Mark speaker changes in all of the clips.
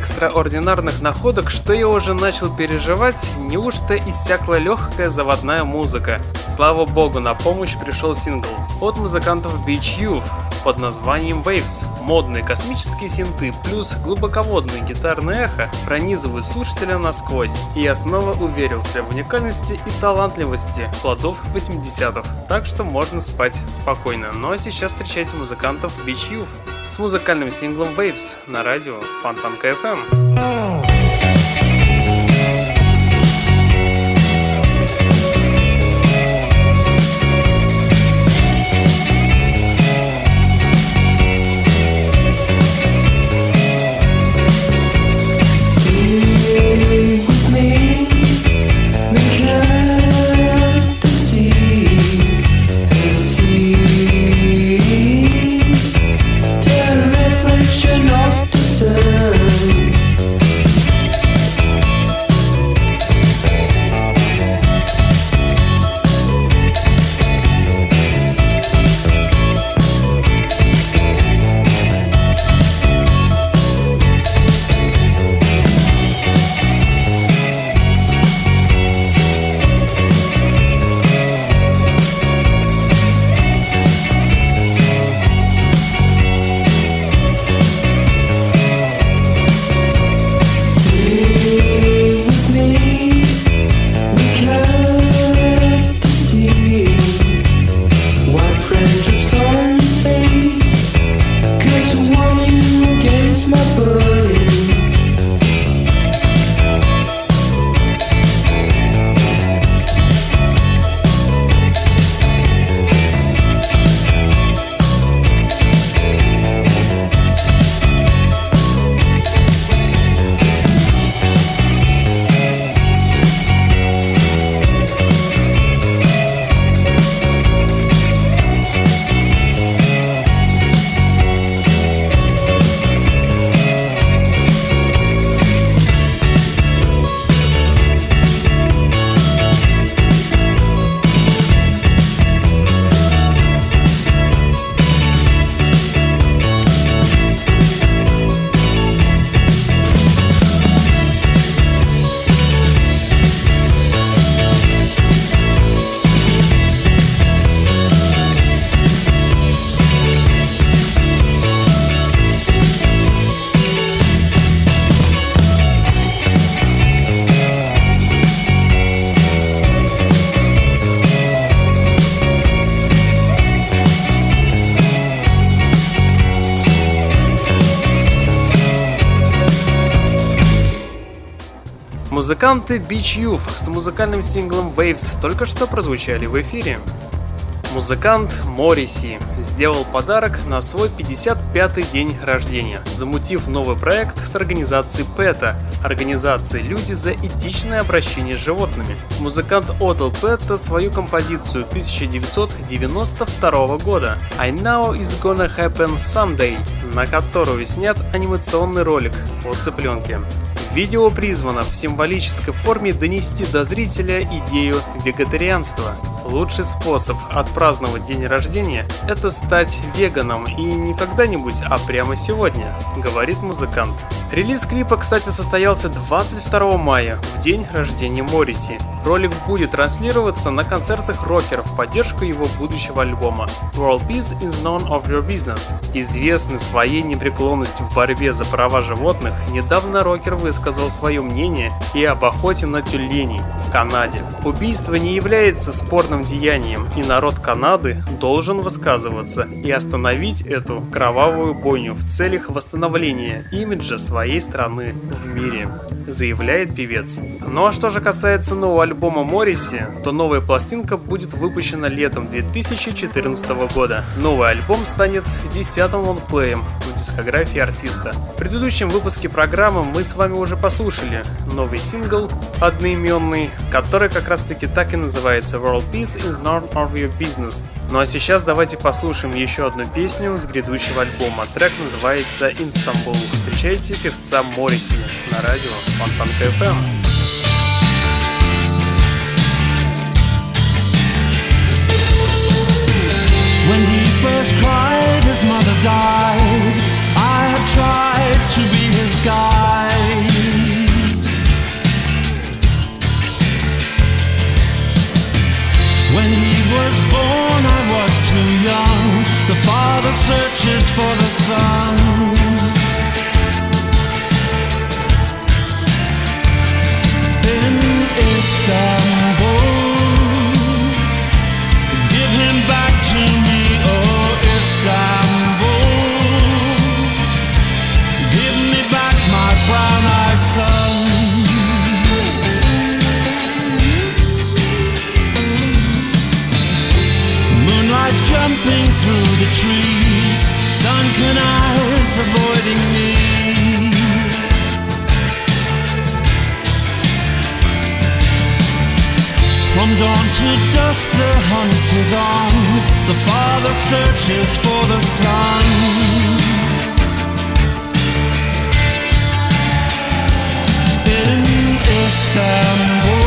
Speaker 1: экстраординарных находок, что я уже начал переживать, неужто иссякла легкая заводная музыка. Слава богу, на помощь пришел сингл от музыкантов Beach Youth под названием Waves. Модные космические синты плюс глубоководное гитарное эхо пронизывают слушателя насквозь, и я снова уверился в уникальности и талантливости плодов 80-х, так что можно спать спокойно. А сейчас встречайте музыкантов Beach Youth с музыкальным синглом Waves на радио Фонтанка FM.
Speaker 2: come.
Speaker 1: Музыканты Beach Youth с музыкальным синглом Waves только что прозвучали в эфире. Музыкант Морриси сделал подарок на свой 55-й день рождения, замутив новый проект с организацией PETA, организацией «Люди за этичное обращение с животными». Музыкант отдал PETA свою композицию 1992 года «I Know It's Gonna Happen Someday», на которую снят анимационный ролик о цыпленке. Видео призвано в символической форме донести до зрителя идею вегетарианства. Лучший способ отпраздновать день рождения – это стать веганом и не когда-нибудь, а прямо сегодня, говорит музыкант. Релиз клипа, кстати, состоялся 22 мая, в день рождения Морриси. Ролик будет транслироваться на концертах рокеров в поддержку его будущего альбома World Peace is None of Your Business. Известный своей непреклонностью в борьбе за права животных, недавно рокер высказал свое мнение и об охоте на тюленей в Канаде. Убийство не является спорным деянием, и народ Канады должен высказываться и остановить эту кровавую бойню в целях восстановления имиджа своей страны в мире, заявляет певец. Ну а что же касается нового альбома Морриси, то новая пластинка будет выпущена летом 2014 года. Новый альбом станет десятым лонгплеем в дискографии артиста. В предыдущем выпуске программы мы с вами уже послушали новый сингл одноименный, который как раз таки так и называется World Peace is none of your business. Ну а сейчас давайте послушаем еще одну песню с грядущего альбома. Трек называется Инстамбул. Встречайте певца Морриси на радио Фонтанка FM.
Speaker 3: When he first cried, his mother died. I have tried to be his guide. Was born, I was too young. The father searches for the son. In Istanbul, give him back to me, sunken eyes avoiding me. From dawn to dusk, the hunt is on. The father searches for the son. In Istanbul,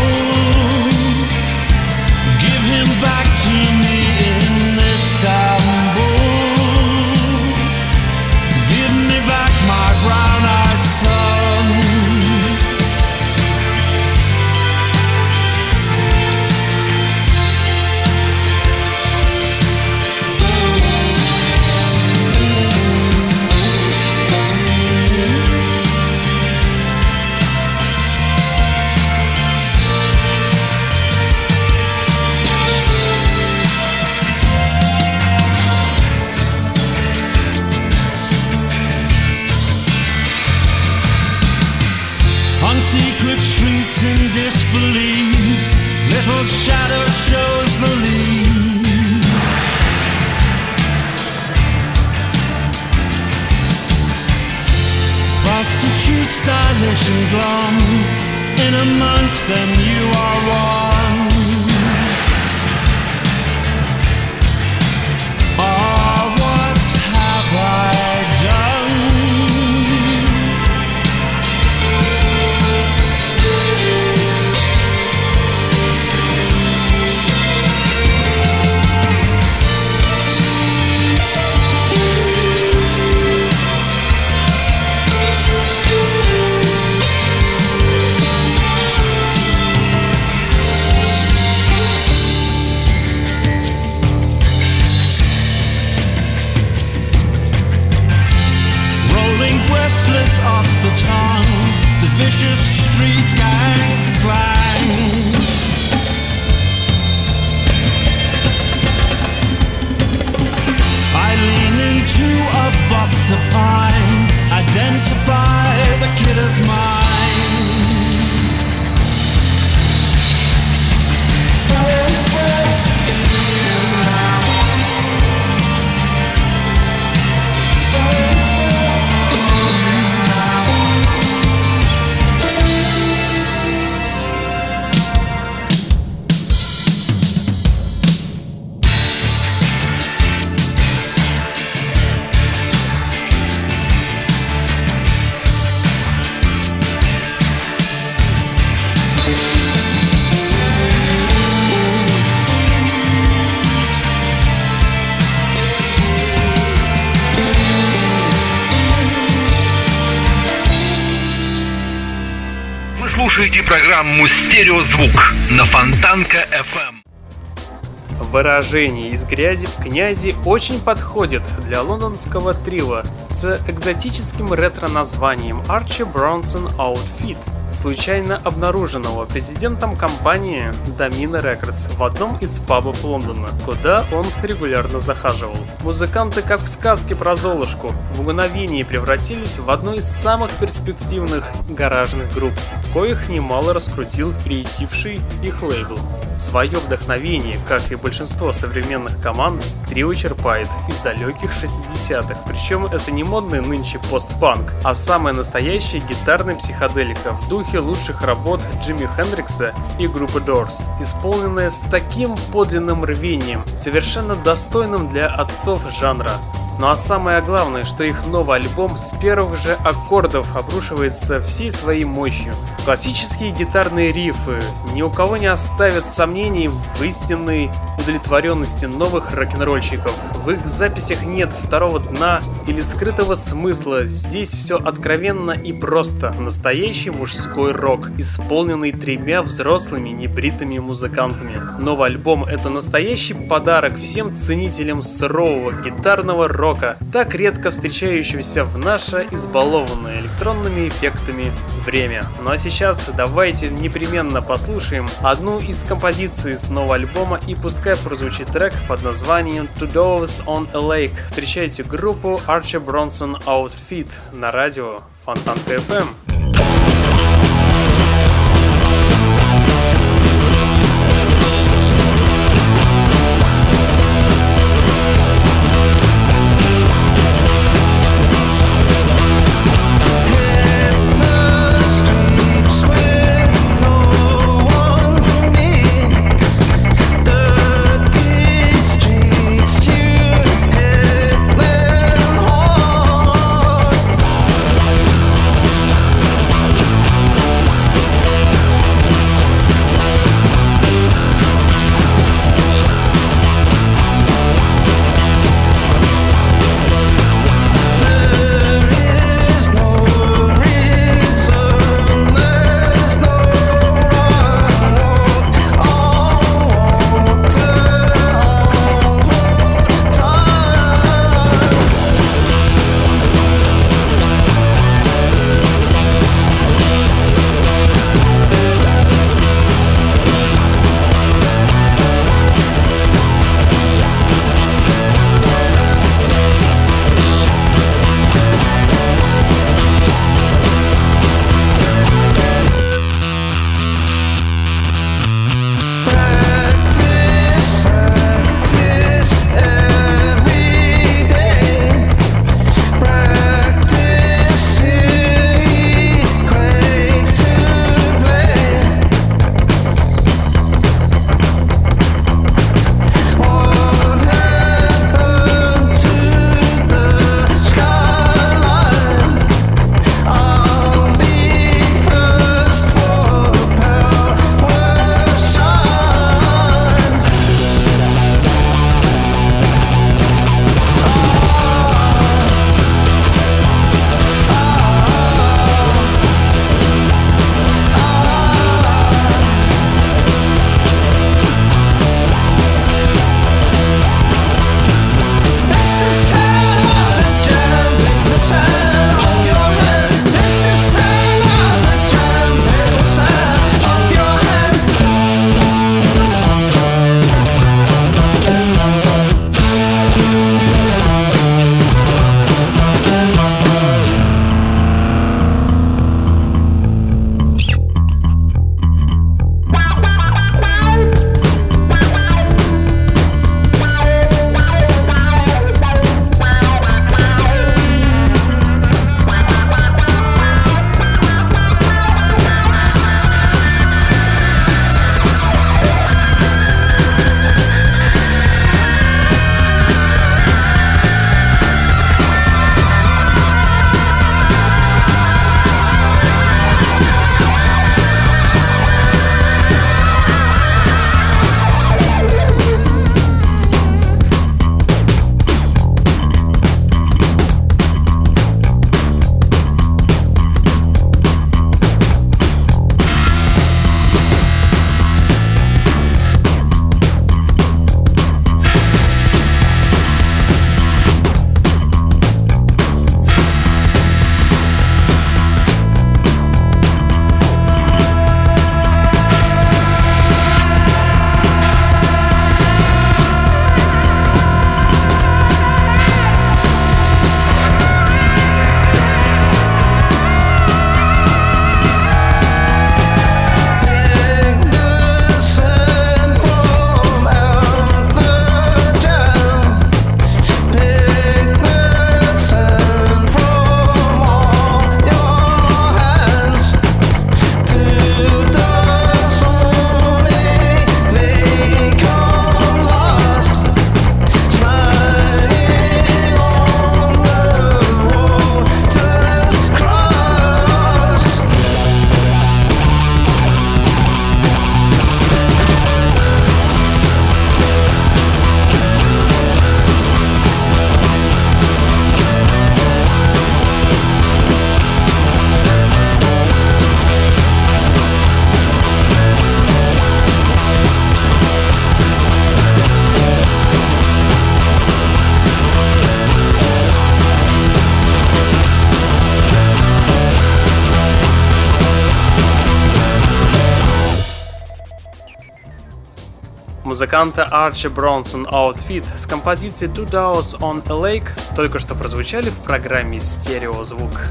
Speaker 3: in disbelief, little shadow shows the lead. Prostitute stylish and glum, in amongst them you are one. smile.
Speaker 4: Слушаете программу «Стереозвук» на Фонтанка FM.
Speaker 1: Выражение «из грязи в князи» очень подходит для лондонского трила с экзотическим ретро-названием Archie Bronson Outfit – случайно обнаруженного президентом компании Domino Records в одном из пабов Лондона, куда он регулярно захаживал. Музыканты, как в сказке про Золушку, в мгновение превратились в одну из самых перспективных гаражных групп, коих немало раскрутил приютивший их лейбл. Свое вдохновение, как и большинство современных команд, трио черпает из далеких 60-х, причем это не модный нынче постпанк, а самая настоящая гитарная психоделика в духе лучших работ Джимми Хендрикса и группы Doors, исполненная с таким подлинным рвением, совершенно достойным для отцов жанра. Ну а самое главное, что их новый альбом с первых же аккордов обрушивается всей своей мощью. Классические гитарные рифы ни у кого не оставят сомнений в истинной удовлетворенности новых рок-н-ролльщиков. В их записях нет второго дна или скрытого смысла. Здесь все откровенно и просто. Настоящий мужской рок, исполненный тремя взрослыми небритыми музыкантами. Новый альбом — это настоящий подарок всем ценителям сурового гитарного рока, так редко встречающегося в наше избалованное электронными эффектами время. Ну а сейчас давайте непременно послушаем одну из композиций с нового альбома и пускай прозвучит трек под названием To Doves on a Lake. Встречайте группу Archie Bronson Outfit на радио Фонтанка FM. Музыканта Арчи Бронсон Outfit с композицией Two Doors on a Lake только что прозвучали в программе «Стереозвук».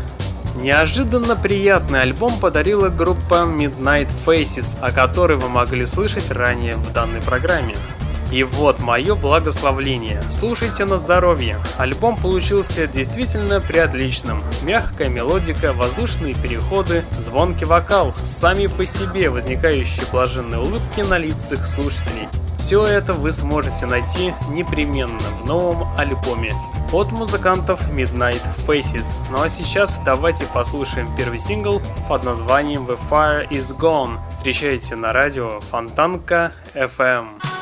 Speaker 1: Неожиданно приятный альбом подарила группа Midnight Faces, о которой вы могли слышать ранее в данной программе. И вот мое благословление. Слушайте на здоровье. Альбом получился действительно приотличным. Мягкая мелодика, воздушные переходы, звонкий вокал, сами по себе возникающие блаженные улыбки на лицах слушателей. Все это вы сможете найти непременно в новом альбоме от музыкантов Midnight Faces. Ну а сейчас давайте послушаем первый сингл под названием The Fire Is Gone. Встречайте на радио Фонтанка FM.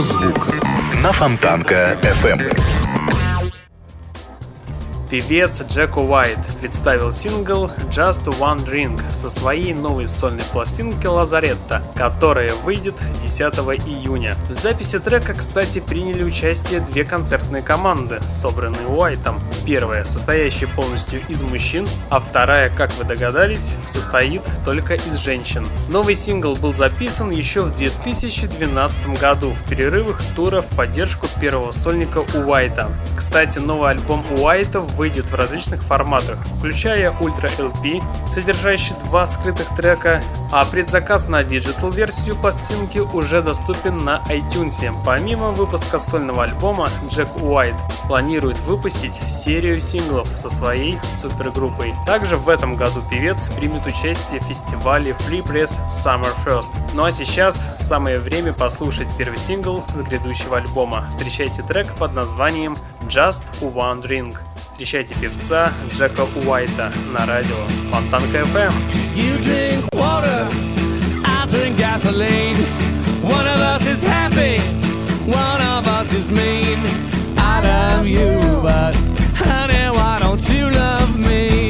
Speaker 4: Стереозвук на Фонтанка FM.
Speaker 1: Певец Джек Уайт представил сингл Just One Drink со своей новой сольной пластинки «Лазаретта», которая выйдет 10 июня. В записи трека, кстати, приняли участие две концертные команды, собранные Уайтом. Первая, состоящая полностью из мужчин, а вторая, как вы догадались, состоит только из женщин. Новый сингл был записан еще в 2012 году в перерывах тура в поддержку первого сольника Уайта. Кстати, новый альбом Уайта выйдет в различных форматах, включая Ultra LP, содержащий два скрытых трека, а предзаказ на digital-версию пластинки уже доступен на iTunes. Помимо выпуска сольного альбома, Джек Уайт планирует выпустить серию синглов со своей супергруппой. Также в этом году певец примет участие в фестивале Free Press Summer Fest. Ну а сейчас самое время послушать первый сингл с грядущего альбома. Встречайте трек под названием Just One Drink. Встречайте певца Джека Уайта на радио Фонтанка FM.
Speaker 5: You drink water, I drink gasoline. One of us is happy, one of us is mean. I love you, but honey, why don't you love me?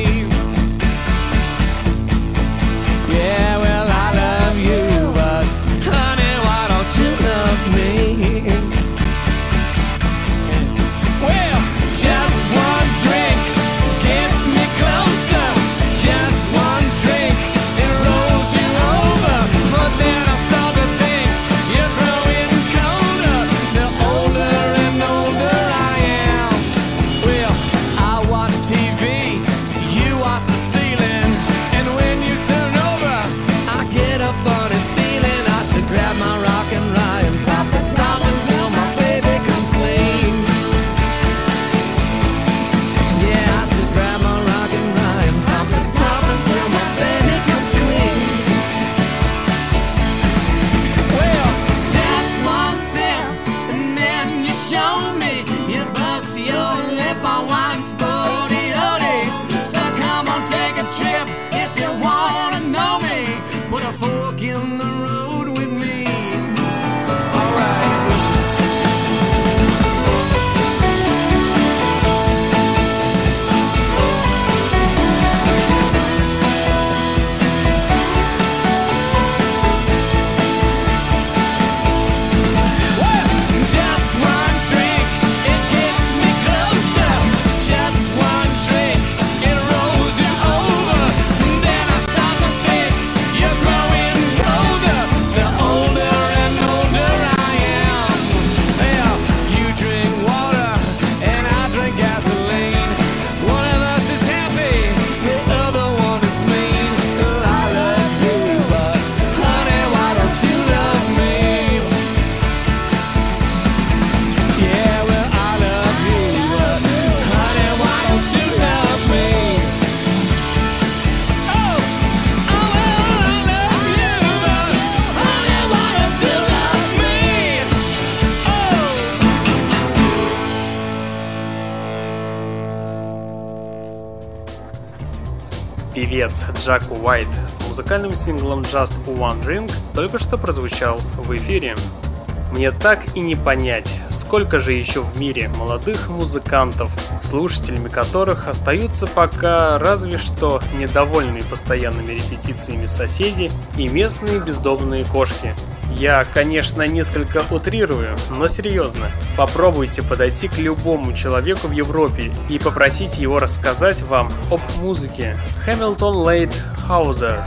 Speaker 1: Музыкальным синглом Just One Drink только что прозвучал в эфире. Мне так и не понять, сколько же еще в мире молодых музыкантов, слушателями которых остаются пока разве что недовольные постоянными репетициями соседи и местные бездомные кошки. Я, конечно, несколько утрирую, но серьезно. Попробуйте подойти к любому человеку в Европе и попросите его рассказать вам об музыке. Хэмилтон Лейт Хаузер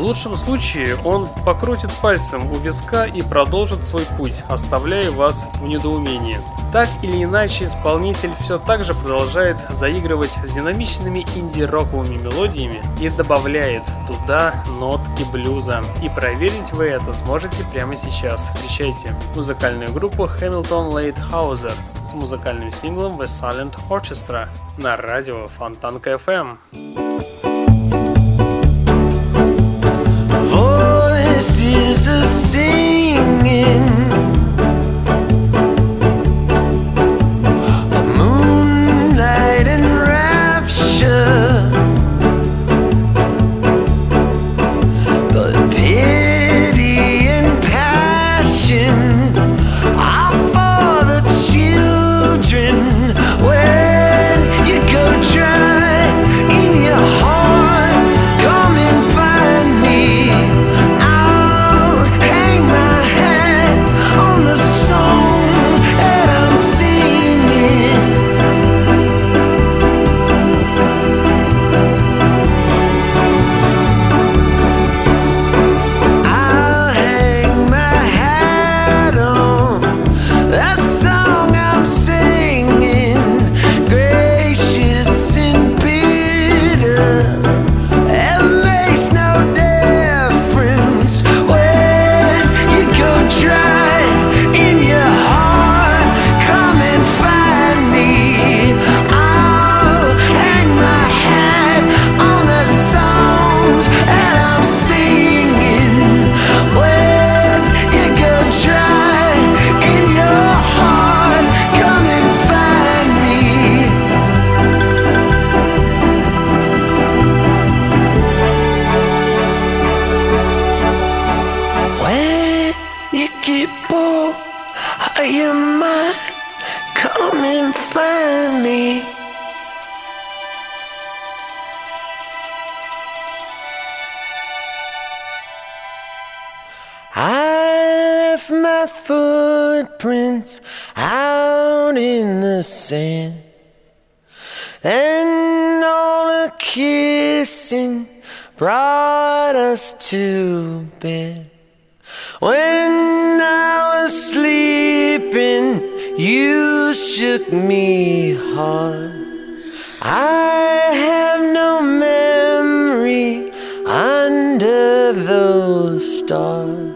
Speaker 1: в лучшем случае он покрутит пальцем у виска и продолжит свой путь, оставляя вас в недоумении. Так или иначе, исполнитель все так же продолжает заигрывать с динамичными инди-роковыми мелодиями и добавляет туда нотки блюза. И проверить вы это сможете прямо сейчас. Встречайте музыкальную группу Hamilton Hauser с музыкальным синглом The Silent Orchestra на радио Фонтанка FM.
Speaker 3: This is a singing. To bed. When I was sleeping, you shook me hard. I have no memory under those stars.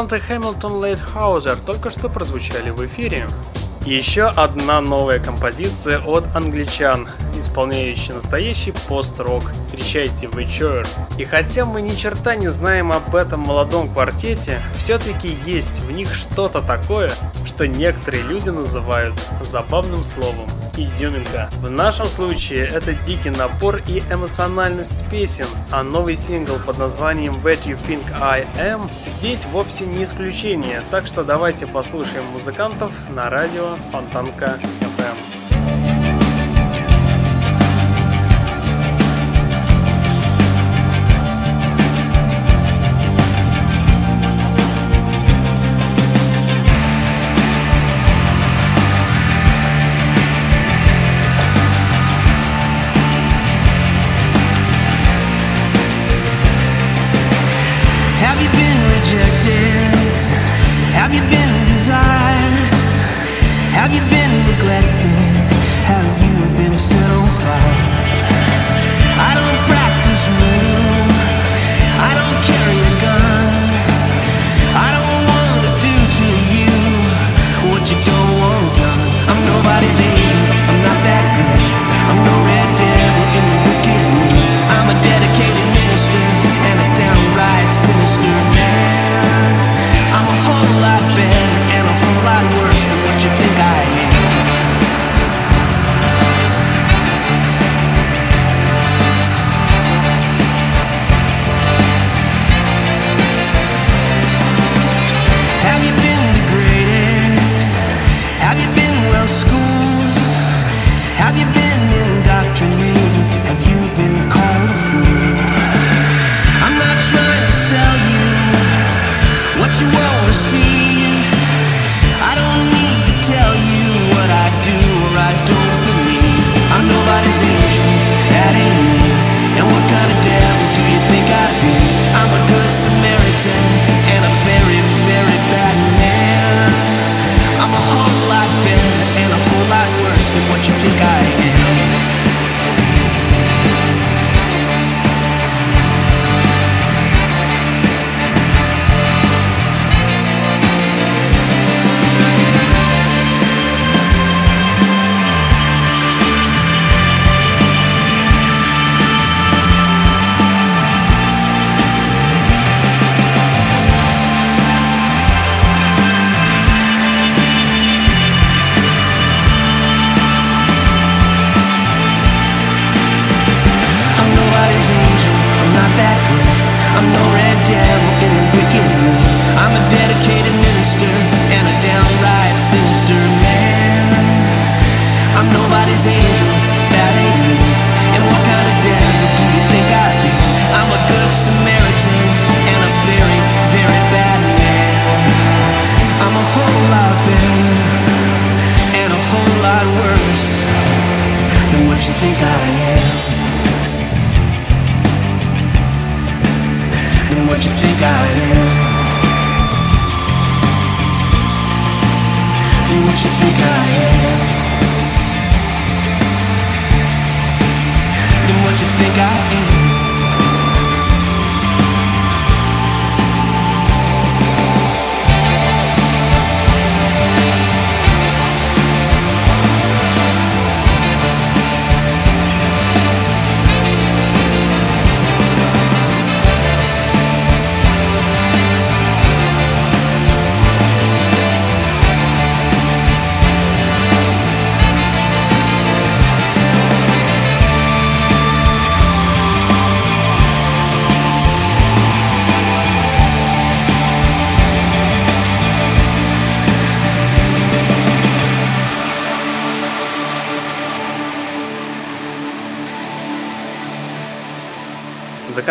Speaker 1: Музыканты Hamilton Лейтхаузер только что прозвучали в эфире. Еще одна новая композиция от англичан, исполняющая настоящий пост-рок. Встречайте Вечер. И хотя мы ни черта не знаем об этом молодом квартете, все-таки есть в них что-то такое, что некоторые люди называют забавным словом изюминка. В нашем случае это дикий напор и эмоциональность песен, а новый сингл под названием What You Think I Am здесь вовсе не исключение, так что давайте послушаем музыкантов на радио Фонтанка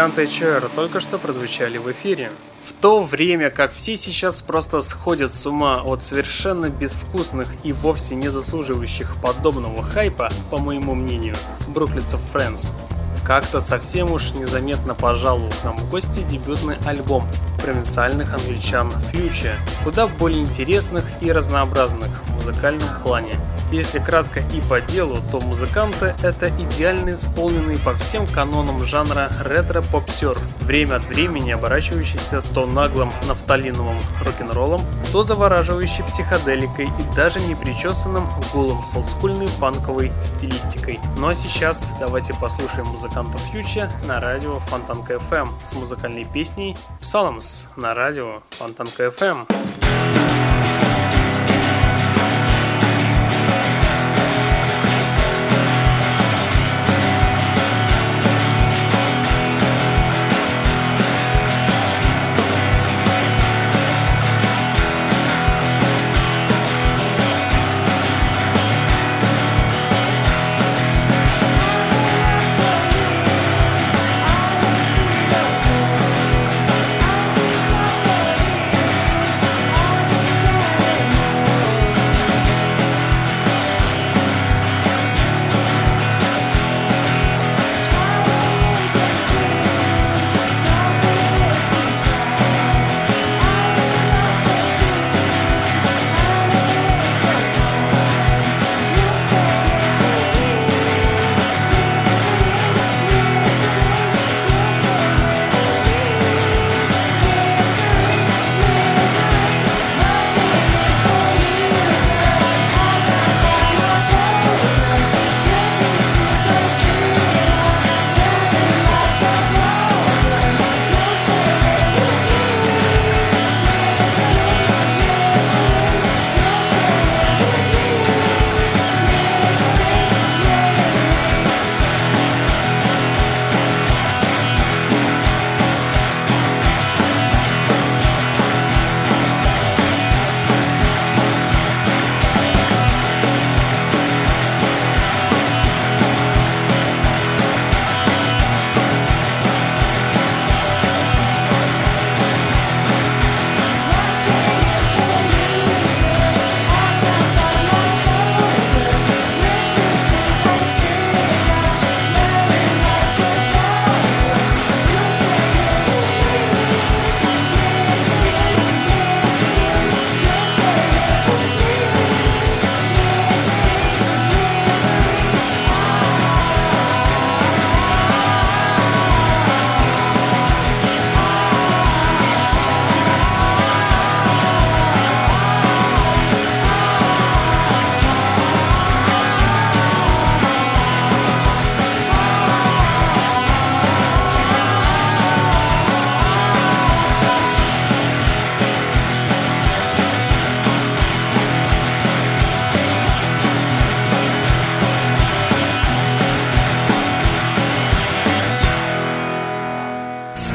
Speaker 1: Музыканты HR только что прозвучали в эфире. В то время как все сейчас просто сходят с ума от совершенно безвкусных и вовсе не заслуживающих подобного хайпа, по моему мнению, бруклицев Friends, как-то совсем уж незаметно пожаловал нам в гости дебютный альбом провинциальных англичан Future, куда более интересных и разнообразных музыкальном плане. Если кратко и по делу, то музыканты это идеально исполненный по всем канонам жанра ретро-попсер, время от времени оборачивающийся то наглым нафталиновым рок-н-роллом, то завораживающей психоделикой и даже непричесанным гулом с олдскульной панковой стилистикой. Ну а сейчас давайте послушаем музыкантов Фьюча на радио Фонтанка FM с музыкальной песней Psalms на радио Фонтанка FM.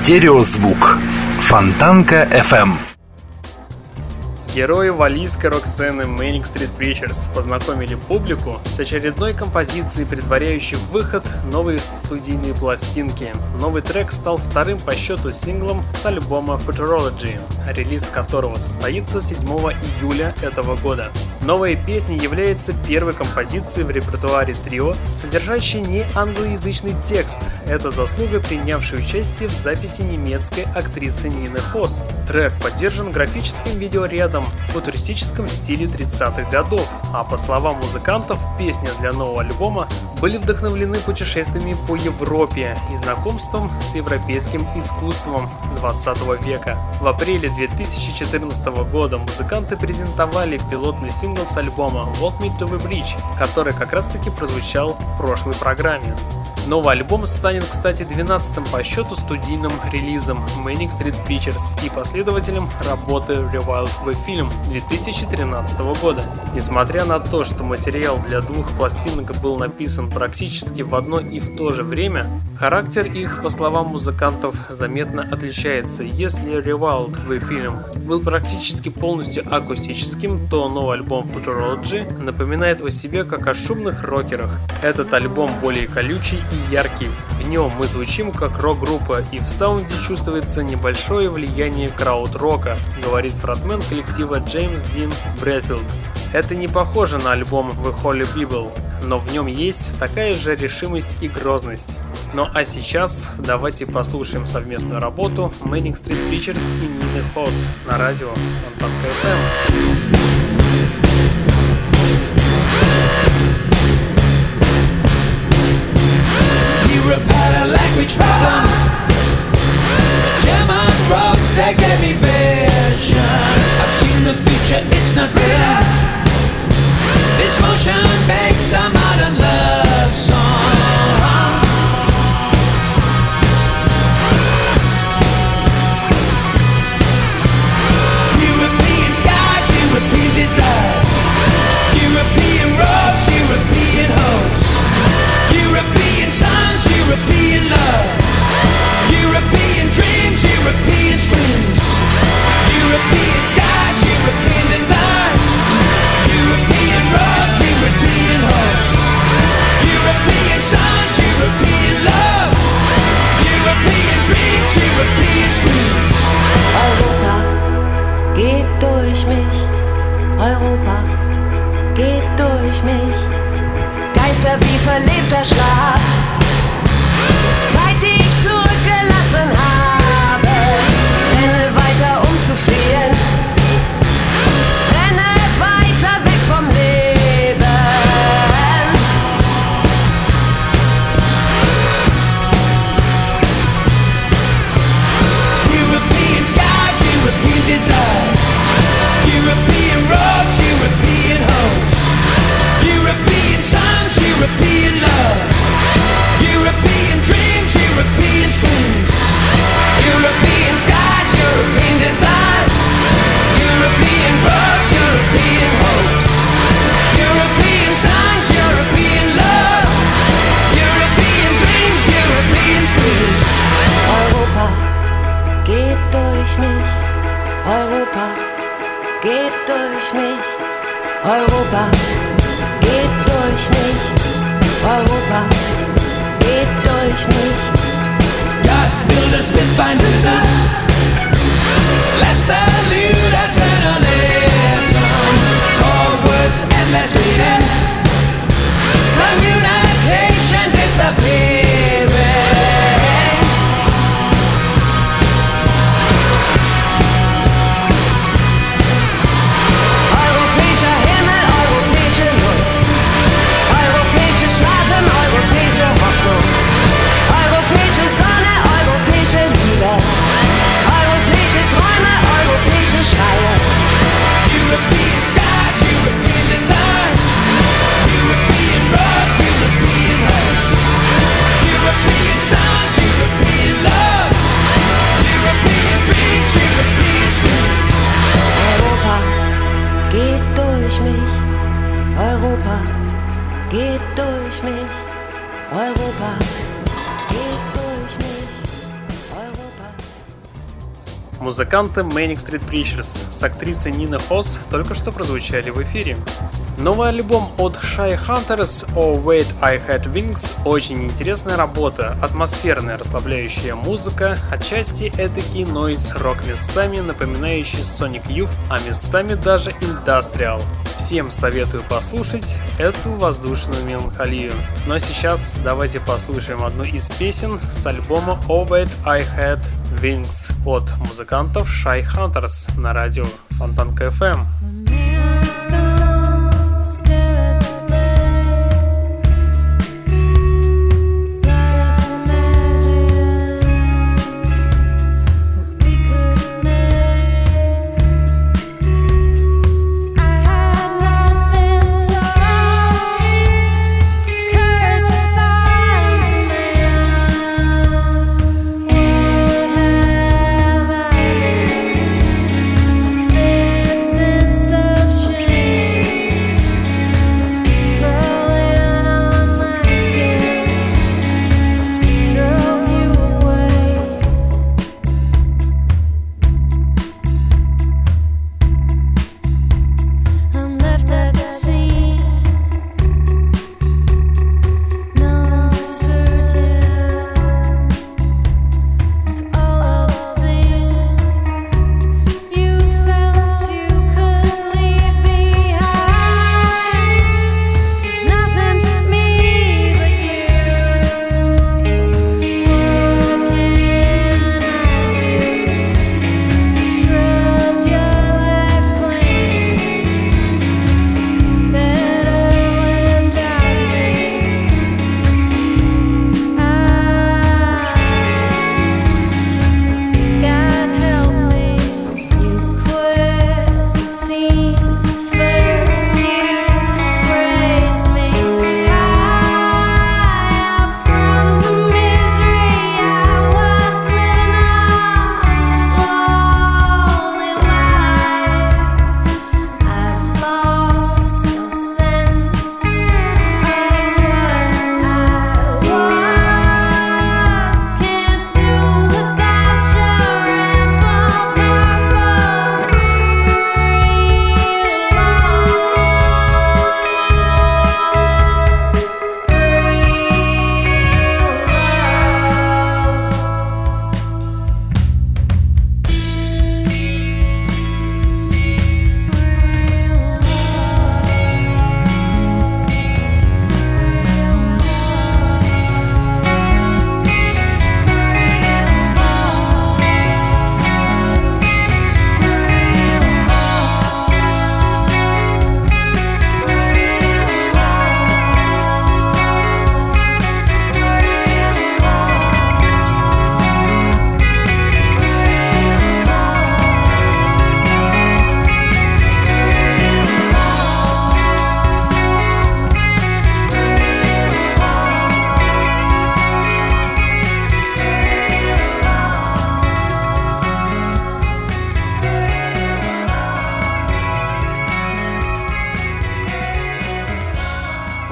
Speaker 6: Стереозвук. Фонтанка FM.
Speaker 1: Герои валийской рок-сцены Manic Street Preachers познакомили публику с очередной композицией, предваряющей выход новой студийной пластинки. Новый трек стал вторым по счету синглом с альбома Futurology, релиз которого состоится 7 июля этого года. Новая песня является первой композицией в репертуаре трио, содержащей не англоязычный текст. Это заслуга принявшей участие в записи немецкой актрисы Нины Фосс. Трек поддержан графическим видеорядом в футуристическом стиле 30-х годов, а по словам музыкантов, песни для нового альбома были вдохновлены путешествиями по Европе и знакомством с европейским искусством 20 века. В апреле 2014 года музыканты презентовали пилотный сингл с альбома Walk Me to the Bridge, который как раз таки прозвучал в прошлой программе. Новый альбом станет, кстати, 12-м по счету студийным релизом Manic Street Pictures и последователем работы Rewild the Film 2013 года. Несмотря на то, что материал для двух пластинок был написан практически в одно и в то же время, характер их, по словам музыкантов, заметно отличается. Если Rewild the Film был практически полностью акустическим, то новый альбом Futurology напоминает о себе как о шумных рокерах. Этот альбом более колючий и яркий. В нем мы звучим как рок-группа, и в саунде чувствуется небольшое влияние крауд-рока, говорит фронтмен коллектива Джеймс Дин Брэдфилд. Это не похоже на альбом The Holy Bible, но в нем есть такая же решимость и грозность. Ну а сейчас давайте послушаем совместную работу Manic Street Preachers и Нины Хос на радио Фонтанка FM.
Speaker 7: Had a language problem. The German rocks they gave me vision. I've seen the future, it's not real. This motion makes a modern love song. European skies, European desires. European dreams, European screams. European skies, European desires. European roads, European hopes. European suns, European dreams, European screams.
Speaker 8: Europa geht durch mich. Europa geht durch mich. Geister wie verlebter Schlaf.
Speaker 9: Музыканты Manic Street Preachers с актрисой Нина Хос только что прозвучали в эфире. Новый альбом от Shy Hunters Oh Wait I Had Wings очень интересная работа, атмосферная расслабляющая музыка, отчасти этакий нойз рок местами напоминающий Sonic Youth, а местами даже Industrial. Всем советую послушать эту воздушную меланхолию. Но сейчас давайте послушаем одну из песен с альбома Oh Wait I Had Wings от музыкантов Shy Hunters на радио Фонтанка FM.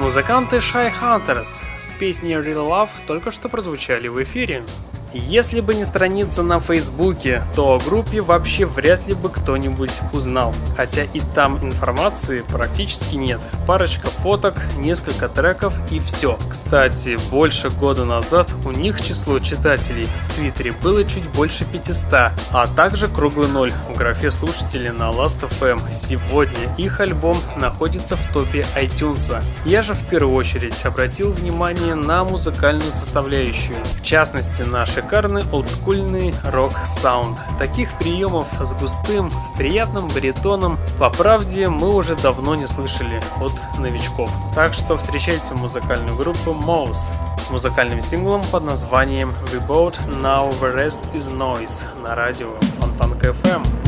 Speaker 9: Музыканты Shy Hunters с песней Real Love только что прозвучали в эфире. Если бы не страница на Фейсбуке, то о группе вообще вряд ли бы кто-нибудь узнал. Хотя и там информации практически нет. Парочка фоток, несколько треков и все. Кстати, больше года назад у них число читателей в Твиттере было чуть больше 500, а также круглый ноль в графе слушателей на Last.fm. Сегодня их альбом находится в топе iTunes. Я же в первую очередь обратил внимание на музыкальную составляющую. В частности, на шикарный олдскульный рок-саунд. Таких приемов с густым, приятным баритоном, по правде, мы уже давно не слышали от новичков. Так что встречайте музыкальную группу Mouse с музыкальным синглом под названием We Both Now The Rest Is Noise на радио Фонтанка FM.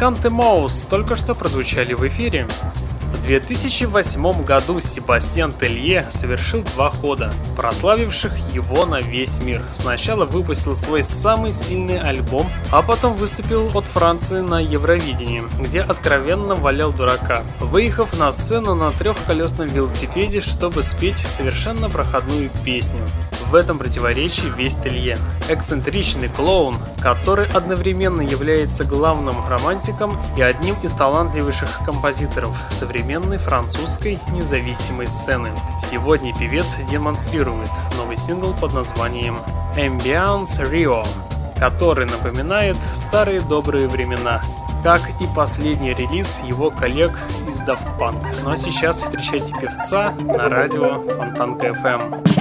Speaker 1: Музыканты Моус только что прозвучали в эфире. В 2008 году Себастьян Телье совершил два хода, прославивших его на весь мир. Сначала выпустил свой самый сильный альбом, а потом выступил от Франции на Евровидении, где откровенно валял дурака, выехав на сцену на трехколесном велосипеде, чтобы спеть совершенно проходную песню. В этом противоречии весь Телье. Эксцентричный клоун, который одновременно является главным романтиком и одним из талантливейших композиторов современной французской независимой сцены. Сегодня певец демонстрирует новый сингл под названием Ambiance Rio, который напоминает старые добрые времена, как и последний релиз его коллег из Daft Punk. Ну а сейчас встречайте певца на радио Фонтанка FM.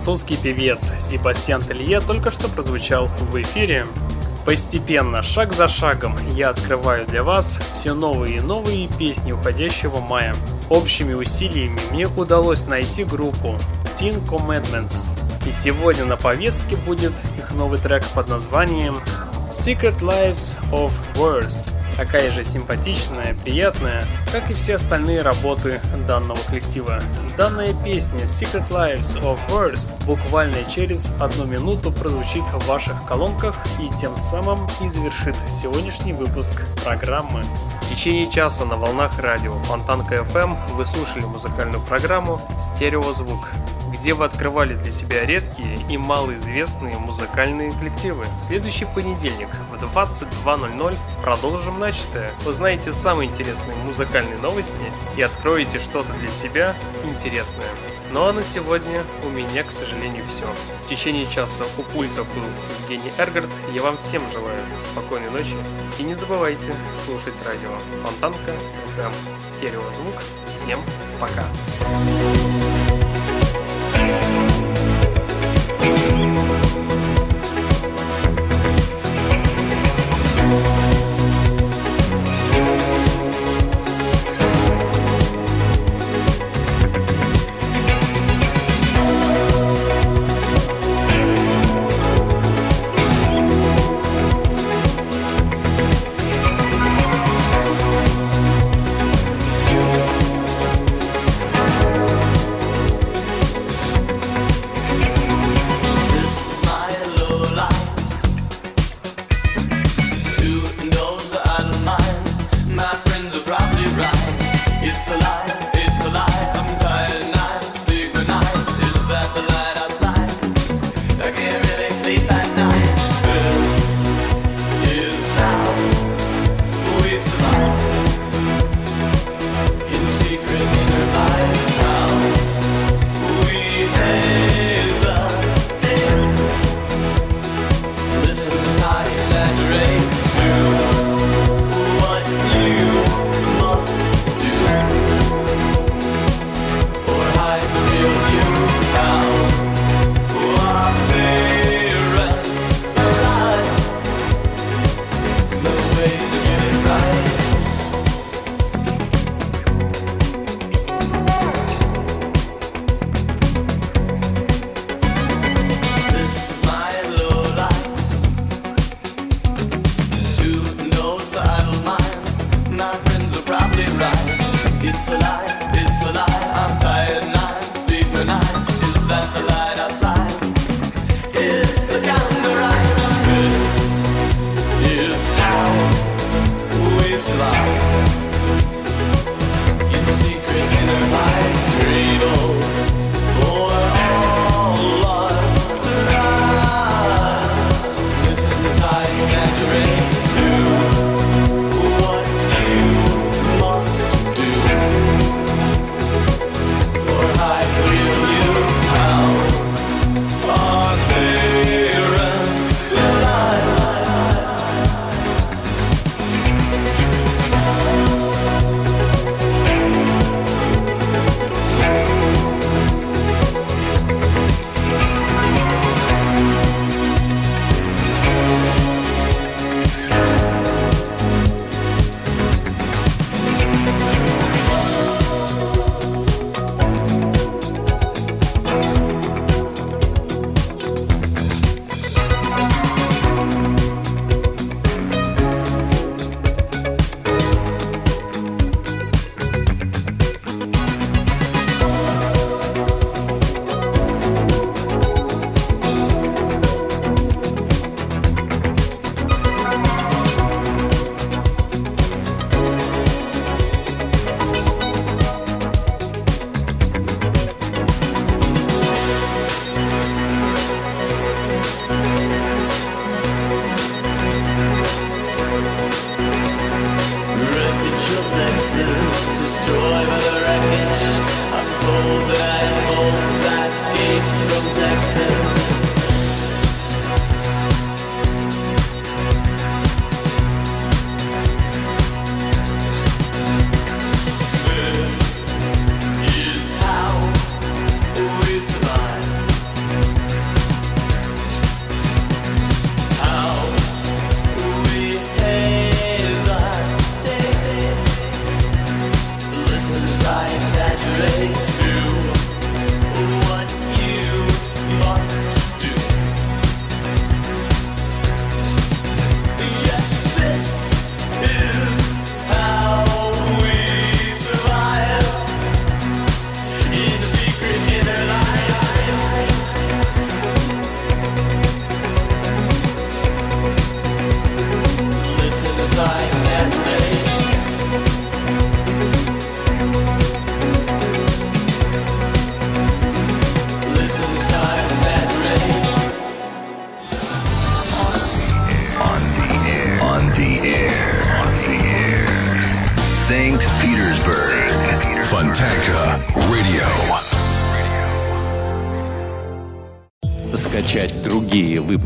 Speaker 6: Французский певец Себастьян Телье только что прозвучал в эфире. Постепенно, шаг за шагом, я открываю для вас все новые и новые песни уходящего мая. Общими усилиями мне удалось найти группу Teen Commandments. И сегодня на повестке будет их новый трек под названием Secret Lives of Words. Такая же симпатичная, приятная, как и все остальные работы данного коллектива. Данная песня Secret Lives of Words буквально через одну минуту прозвучит в ваших колонках и тем самым и завершит сегодняшний выпуск программы. В течение часа на волнах радио Фонтанка FM вы слушали музыкальную программу «Стереозвук», где вы открывали для себя редкие и малоизвестные музыкальные коллективы. В следующий понедельник в 22.00 продолжим начатое. Узнаете самые интересные музыкальные новости и откроете что-то для себя интересное. Ну а на сегодня у меня, к сожалению, все. В течение часа у пульта был Евгений Эргард. Я вам всем желаю спокойной ночи. И не забывайте слушать радио Фонтанка, FM, стереозвук. Всем пока.
Speaker 4: On